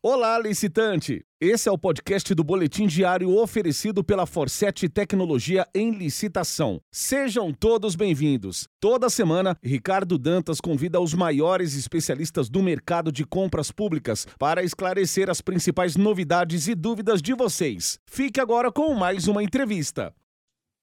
Olá, licitante! Esse é o podcast do Boletim Diário oferecido pela Forset Tecnologia em Licitação. Sejam todos bem-vindos. Toda semana, Ricardo Dantas convida os maiores especialistas do mercado de compras públicas para esclarecer as principais novidades e dúvidas de vocês. Fique agora com mais uma entrevista.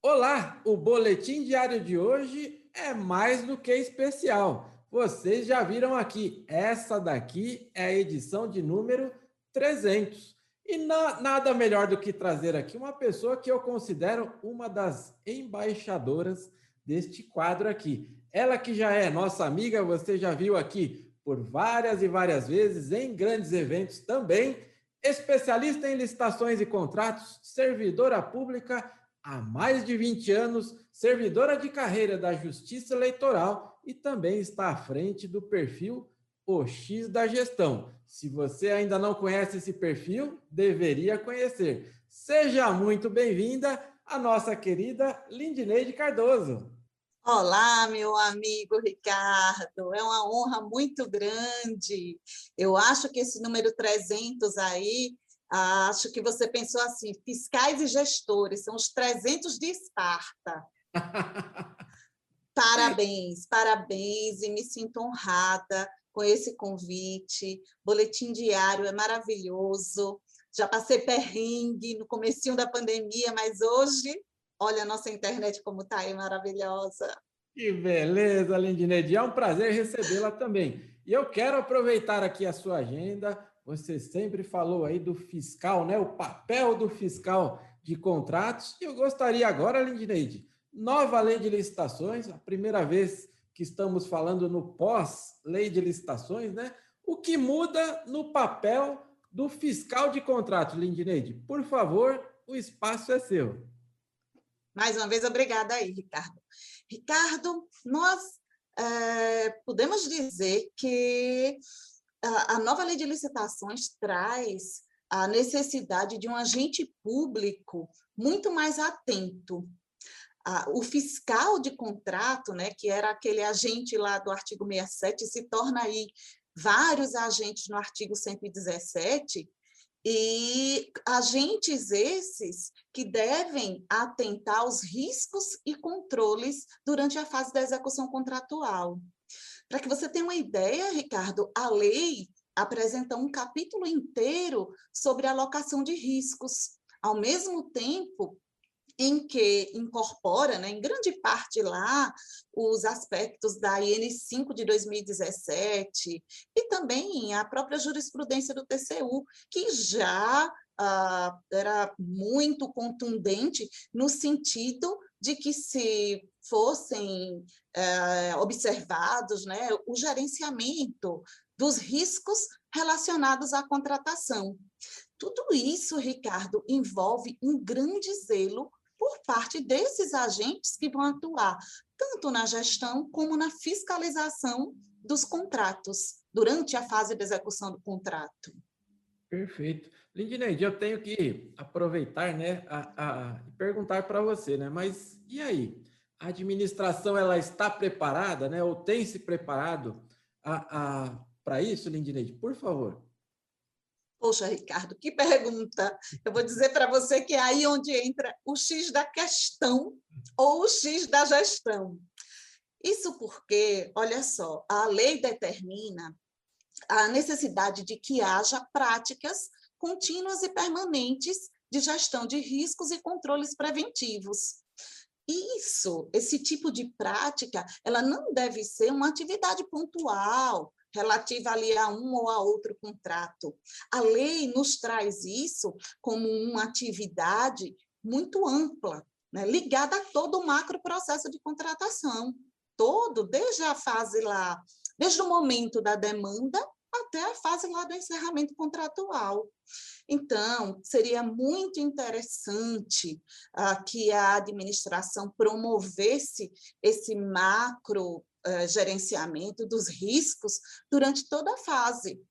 Olá! O Boletim Diário de hoje é mais do que especial vocês já viram aqui, essa daqui é a edição de número 300. E na, nada melhor do que trazer aqui uma pessoa que eu considero uma das embaixadoras deste quadro aqui. Ela que já é nossa amiga, você já viu aqui por várias e várias vezes em grandes eventos também, especialista em licitações e contratos, servidora pública há mais de 20 anos, servidora de carreira da Justiça Eleitoral e também está à frente do perfil O X da Gestão. Se você ainda não conhece esse perfil, deveria conhecer. Seja muito bem-vinda a nossa querida Lindineide Cardoso. Olá, meu amigo Ricardo, é uma honra muito grande. Eu acho que esse número 300 aí Acho que você pensou assim: fiscais e gestores são os 300 de Esparta. parabéns, parabéns, e me sinto honrada com esse convite. Boletim diário é maravilhoso. Já passei perrengue no comecinho da pandemia, mas hoje, olha a nossa internet como está aí, maravilhosa. Que beleza, Lindineide. É um prazer recebê-la também. E eu quero aproveitar aqui a sua agenda você sempre falou aí do fiscal, né? O papel do fiscal de contratos. E eu gostaria agora, Lindineide, nova lei de licitações, a primeira vez que estamos falando no pós-lei de licitações, né? O que muda no papel do fiscal de contratos, Lindineide? Por favor, o espaço é seu. Mais uma vez, obrigada aí, Ricardo. Ricardo, nós é, podemos dizer que a nova lei de licitações traz a necessidade de um agente público muito mais atento. O fiscal de contrato, né, que era aquele agente lá do artigo 67, se torna aí vários agentes no artigo 117, e agentes esses que devem atentar aos riscos e controles durante a fase da execução contratual. Para que você tenha uma ideia, Ricardo, a lei apresenta um capítulo inteiro sobre alocação de riscos, ao mesmo tempo em que incorpora, né, em grande parte lá, os aspectos da IN5 de 2017 e também a própria jurisprudência do TCU, que já ah, era muito contundente no sentido de que se fossem eh, observados né, o gerenciamento dos riscos relacionados à contratação. Tudo isso, Ricardo, envolve um grande zelo por parte desses agentes que vão atuar tanto na gestão como na fiscalização dos contratos durante a fase de execução do contrato. Perfeito. Lindineide, eu tenho que aproveitar, né, a, a perguntar para você, né, mas e aí? A administração ela está preparada, né, ou tem se preparado a, a para isso, Lindineide? Por favor. Poxa, Ricardo, que pergunta! Eu vou dizer para você que é aí onde entra o X da questão ou o X da gestão. Isso porque, olha só, a lei determina a necessidade de que haja práticas contínuas e permanentes de gestão de riscos e controles preventivos. Isso, esse tipo de prática, ela não deve ser uma atividade pontual, relativa ali a um ou a outro contrato. A lei nos traz isso como uma atividade muito ampla, né, ligada a todo o macro processo de contratação, todo, desde a fase lá, desde o momento da demanda até a fase lá do encerramento contratual. Então, seria muito interessante uh, que a administração promovesse esse macro uh, gerenciamento dos riscos durante toda a fase.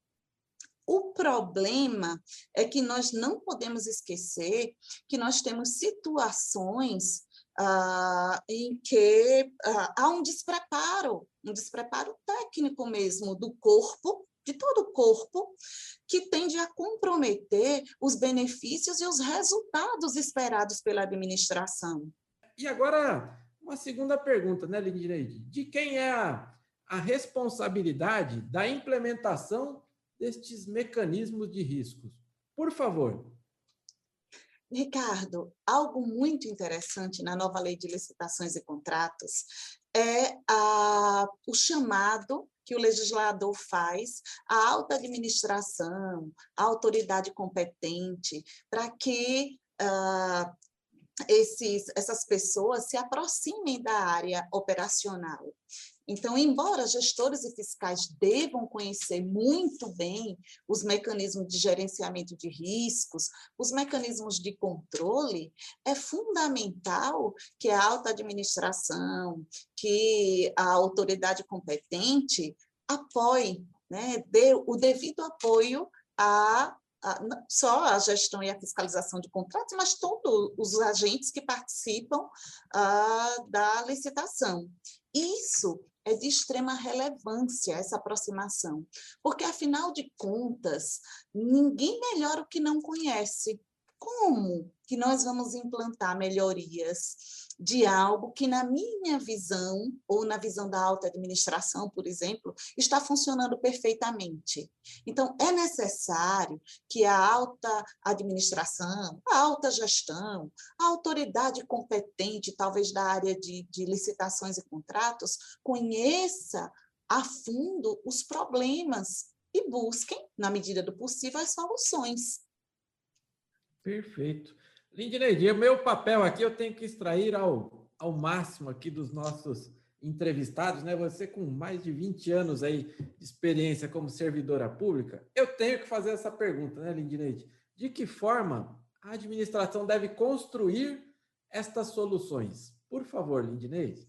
O problema é que nós não podemos esquecer que nós temos situações uh, em que uh, há um despreparo, um despreparo técnico mesmo do corpo de todo o corpo, que tende a comprometer os benefícios e os resultados esperados pela administração. E agora, uma segunda pergunta, né, Lindineide? De quem é a, a responsabilidade da implementação destes mecanismos de riscos? Por favor. Ricardo, algo muito interessante na nova lei de licitações e contratos é a, o chamado que o legislador faz à alta administração, à autoridade competente, para que uh, esses, essas pessoas se aproximem da área operacional. Então, embora gestores e fiscais devam conhecer muito bem os mecanismos de gerenciamento de riscos, os mecanismos de controle, é fundamental que a alta administração, que a autoridade competente apoie, né, dê o devido apoio a só a gestão e a fiscalização de contratos, mas todos os agentes que participam uh, da licitação. Isso é de extrema relevância, essa aproximação, porque, afinal de contas, ninguém melhora o que não conhece. Como que nós vamos implantar melhorias de algo que, na minha visão, ou na visão da alta administração, por exemplo, está funcionando perfeitamente. Então, é necessário que a alta administração, a alta gestão, a autoridade competente, talvez da área de, de licitações e contratos, conheça a fundo os problemas e busquem, na medida do possível, as soluções. Perfeito. Lindineide, o meu papel aqui eu tenho que extrair ao, ao máximo aqui dos nossos entrevistados, né? Você com mais de 20 anos aí de experiência como servidora pública, eu tenho que fazer essa pergunta, né, Lindineide? De que forma a administração deve construir estas soluções? Por favor, Lindineide.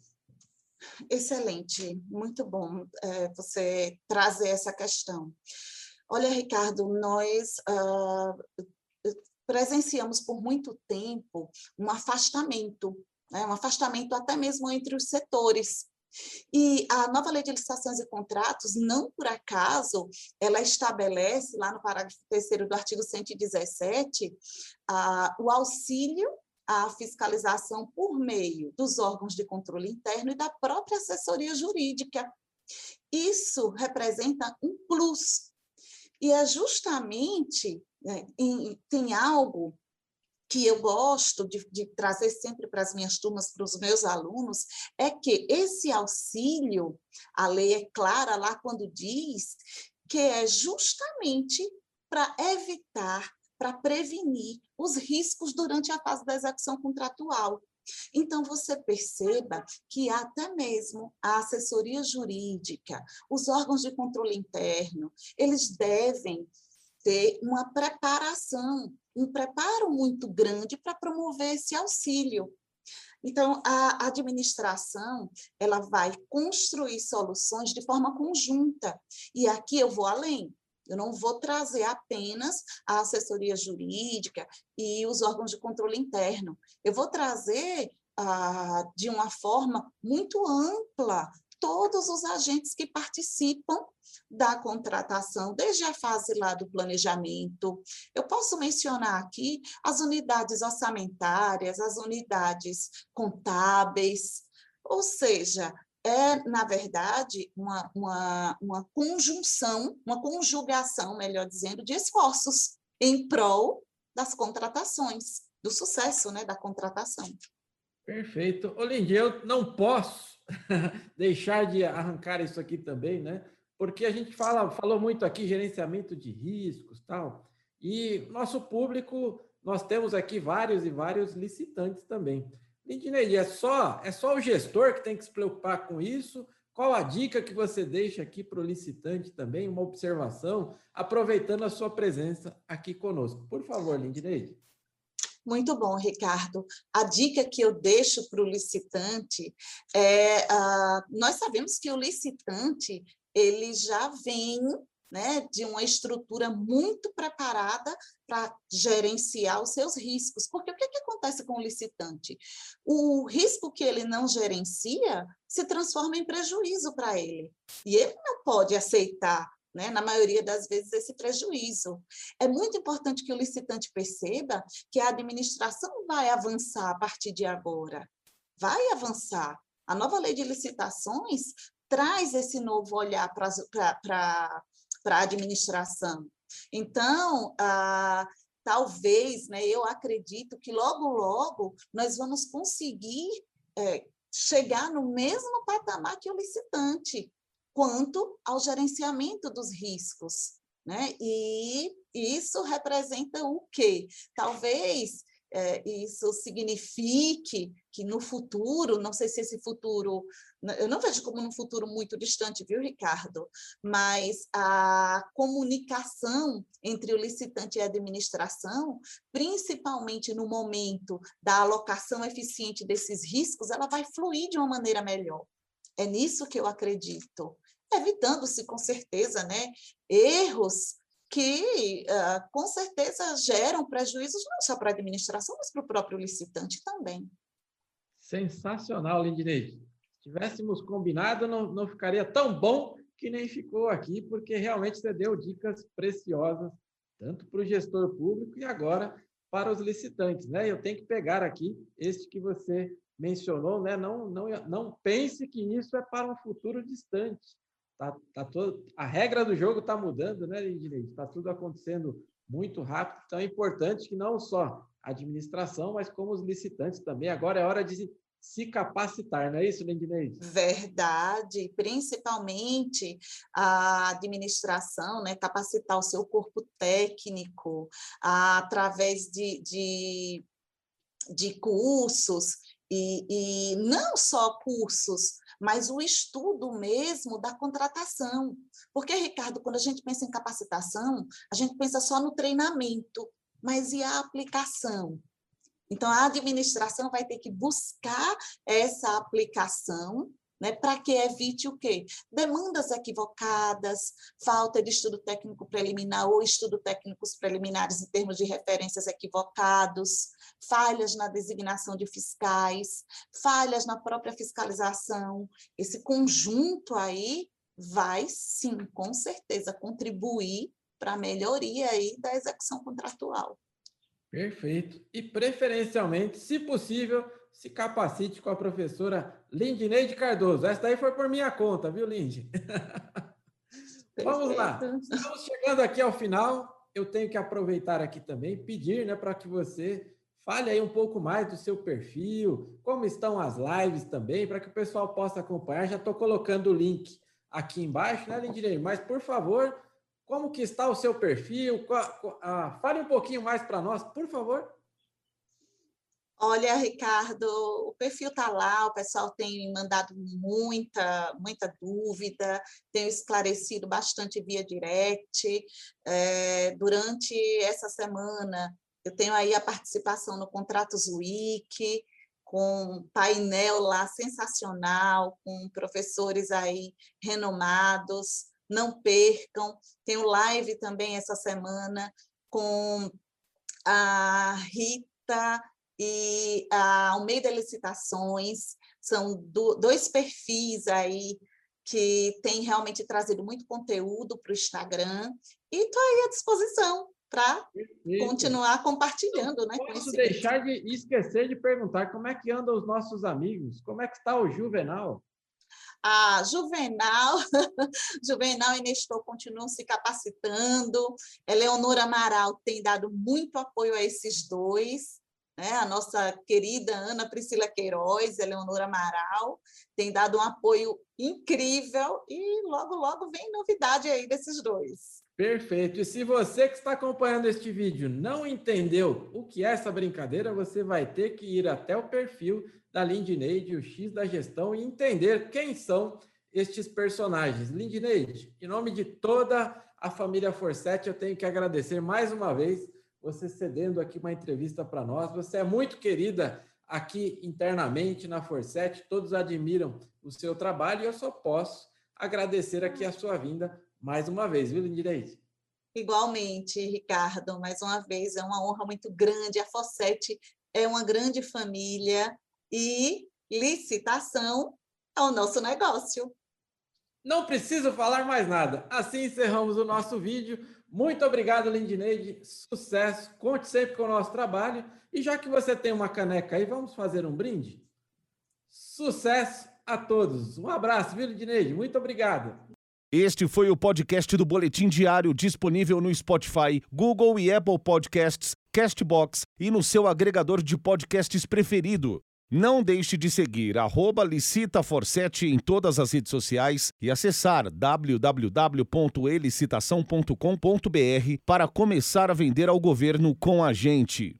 Excelente, muito bom é, você trazer essa questão. Olha, Ricardo, nós uh, presenciamos por muito tempo um afastamento, né? um afastamento até mesmo entre os setores. E a nova lei de licitações e contratos, não por acaso, ela estabelece, lá no parágrafo 3 do artigo 117, a, o auxílio à fiscalização por meio dos órgãos de controle interno e da própria assessoria jurídica. Isso representa um plus. E é justamente né, em, tem algo que eu gosto de, de trazer sempre para as minhas turmas, para os meus alunos, é que esse auxílio, a lei é clara lá quando diz que é justamente para evitar, para prevenir os riscos durante a fase da execução contratual. Então, você perceba que até mesmo a assessoria jurídica, os órgãos de controle interno, eles devem ter uma preparação, um preparo muito grande para promover esse auxílio. Então, a administração ela vai construir soluções de forma conjunta. E aqui eu vou além. Eu não vou trazer apenas a assessoria jurídica e os órgãos de controle interno. Eu vou trazer ah, de uma forma muito ampla todos os agentes que participam da contratação, desde a fase lá do planejamento. Eu posso mencionar aqui as unidades orçamentárias, as unidades contábeis, ou seja, é, na verdade, uma, uma, uma conjunção, uma conjugação, melhor dizendo, de esforços em prol das contratações, do sucesso né, da contratação. Perfeito. Olindy, eu não posso deixar de arrancar isso aqui também, né? Porque a gente fala, falou muito aqui gerenciamento de riscos, tal. E nosso público, nós temos aqui vários e vários licitantes também. Lindinei, é só é só o gestor que tem que se preocupar com isso? Qual a dica que você deixa aqui para o licitante também, uma observação, aproveitando a sua presença aqui conosco? Por favor, Lindinei. Muito bom, Ricardo. A dica que eu deixo para o licitante é: uh, nós sabemos que o licitante ele já vem né, de uma estrutura muito preparada para gerenciar os seus riscos. Porque o que, que acontece com o licitante? O risco que ele não gerencia se transforma em prejuízo para ele. E ele não pode aceitar né, na maioria das vezes, esse prejuízo. É muito importante que o licitante perceba que a administração vai avançar a partir de agora. Vai avançar. A nova lei de licitações traz esse novo olhar para a administração. Então, ah, talvez, né, eu acredito que logo, logo nós vamos conseguir é, chegar no mesmo patamar que o licitante, quanto ao gerenciamento dos riscos. Né? E isso representa o quê? Talvez é, isso signifique que no futuro, não sei se esse futuro, eu não vejo como um futuro muito distante, viu, Ricardo? Mas a comunicação entre o licitante e a administração, principalmente no momento da alocação eficiente desses riscos, ela vai fluir de uma maneira melhor. É nisso que eu acredito evitando-se com certeza, né, erros que uh, com certeza geram prejuízos não só para a administração, mas para o próprio licitante também. Sensacional, Lindineide. Se tivéssemos combinado, não, não ficaria tão bom que nem ficou aqui, porque realmente você deu dicas preciosas, tanto para o gestor público e agora para os licitantes. Né? Eu tenho que pegar aqui este que você mencionou, né? não, não, não pense que isso é para um futuro distante. Tá, tá todo, a regra do jogo está mudando, né, Lindinei? Está tudo acontecendo muito rápido, então é importante que não só a administração, mas como os licitantes também. Agora é hora de se capacitar, não é isso, Lindinei? Verdade, principalmente a administração, né, capacitar o seu corpo técnico através de, de, de cursos, e, e não só cursos mas o estudo mesmo da contratação. Porque, Ricardo, quando a gente pensa em capacitação, a gente pensa só no treinamento, mas e a aplicação? Então, a administração vai ter que buscar essa aplicação né, para que evite o quê? Demandas equivocadas, falta de estudo técnico preliminar ou estudo técnicos preliminares em termos de referências equivocados, falhas na designação de fiscais, falhas na própria fiscalização. Esse conjunto aí vai, sim, com certeza, contribuir para a melhoria aí da execução contratual. Perfeito. E, preferencialmente, se possível, se capacite com a professora Lindineide Cardoso. Essa daí foi por minha conta, viu, Lindy? Vamos lá. Estamos chegando aqui ao final. Eu tenho que aproveitar aqui também, pedir né, para que você fale aí um pouco mais do seu perfil, como estão as lives também, para que o pessoal possa acompanhar. Já estou colocando o link aqui embaixo, né, Lindineide? Mas, por favor, como que está o seu perfil? Ah, fale um pouquinho mais para nós, por favor. Olha, Ricardo, o perfil está lá, o pessoal tem mandado muita, muita dúvida, tenho esclarecido bastante via direct. É, durante essa semana, eu tenho aí a participação no Contratos Week, com um painel lá sensacional, com professores aí renomados. Não percam. Tenho live também essa semana com a Rita e a Almeida Licitações, são do, dois perfis aí que têm realmente trazido muito conteúdo para o Instagram, e estou aí à disposição para continuar compartilhando. Né, Não posso deixar de esquecer de perguntar como é que andam os nossos amigos, como é que está o Juvenal? A Juvenal, Juvenal e Nestor continuam se capacitando, Eleonora Amaral tem dado muito apoio a esses dois, né? A nossa querida Ana Priscila Queiroz, Eleonora Amaral, tem dado um apoio incrível e logo, logo vem novidade aí desses dois. Perfeito. E se você que está acompanhando este vídeo não entendeu o que é essa brincadeira, você vai ter que ir até o perfil da Lindineide, o X da gestão, e entender quem são estes personagens. Lindineide, em nome de toda a família Forset, eu tenho que agradecer mais uma vez você cedendo aqui uma entrevista para nós. Você é muito querida aqui internamente na Forset, todos admiram o seu trabalho e eu só posso agradecer aqui a sua vinda mais uma vez, viu, Lindireide? Igualmente, Ricardo, mais uma vez, é uma honra muito grande. A Forset é uma grande família e licitação é o nosso negócio. Não preciso falar mais nada. Assim encerramos o nosso vídeo. Muito obrigado, Lindineide. Sucesso. Conte sempre com o nosso trabalho. E já que você tem uma caneca aí, vamos fazer um brinde? Sucesso a todos. Um abraço, viu, Lindineide? Muito obrigado. Este foi o podcast do Boletim Diário disponível no Spotify, Google e Apple Podcasts, Castbox e no seu agregador de podcasts preferido. Não deixe de seguir arroba licitaforsete em todas as redes sociais e acessar www.elicitação.com.br para começar a vender ao governo com a gente.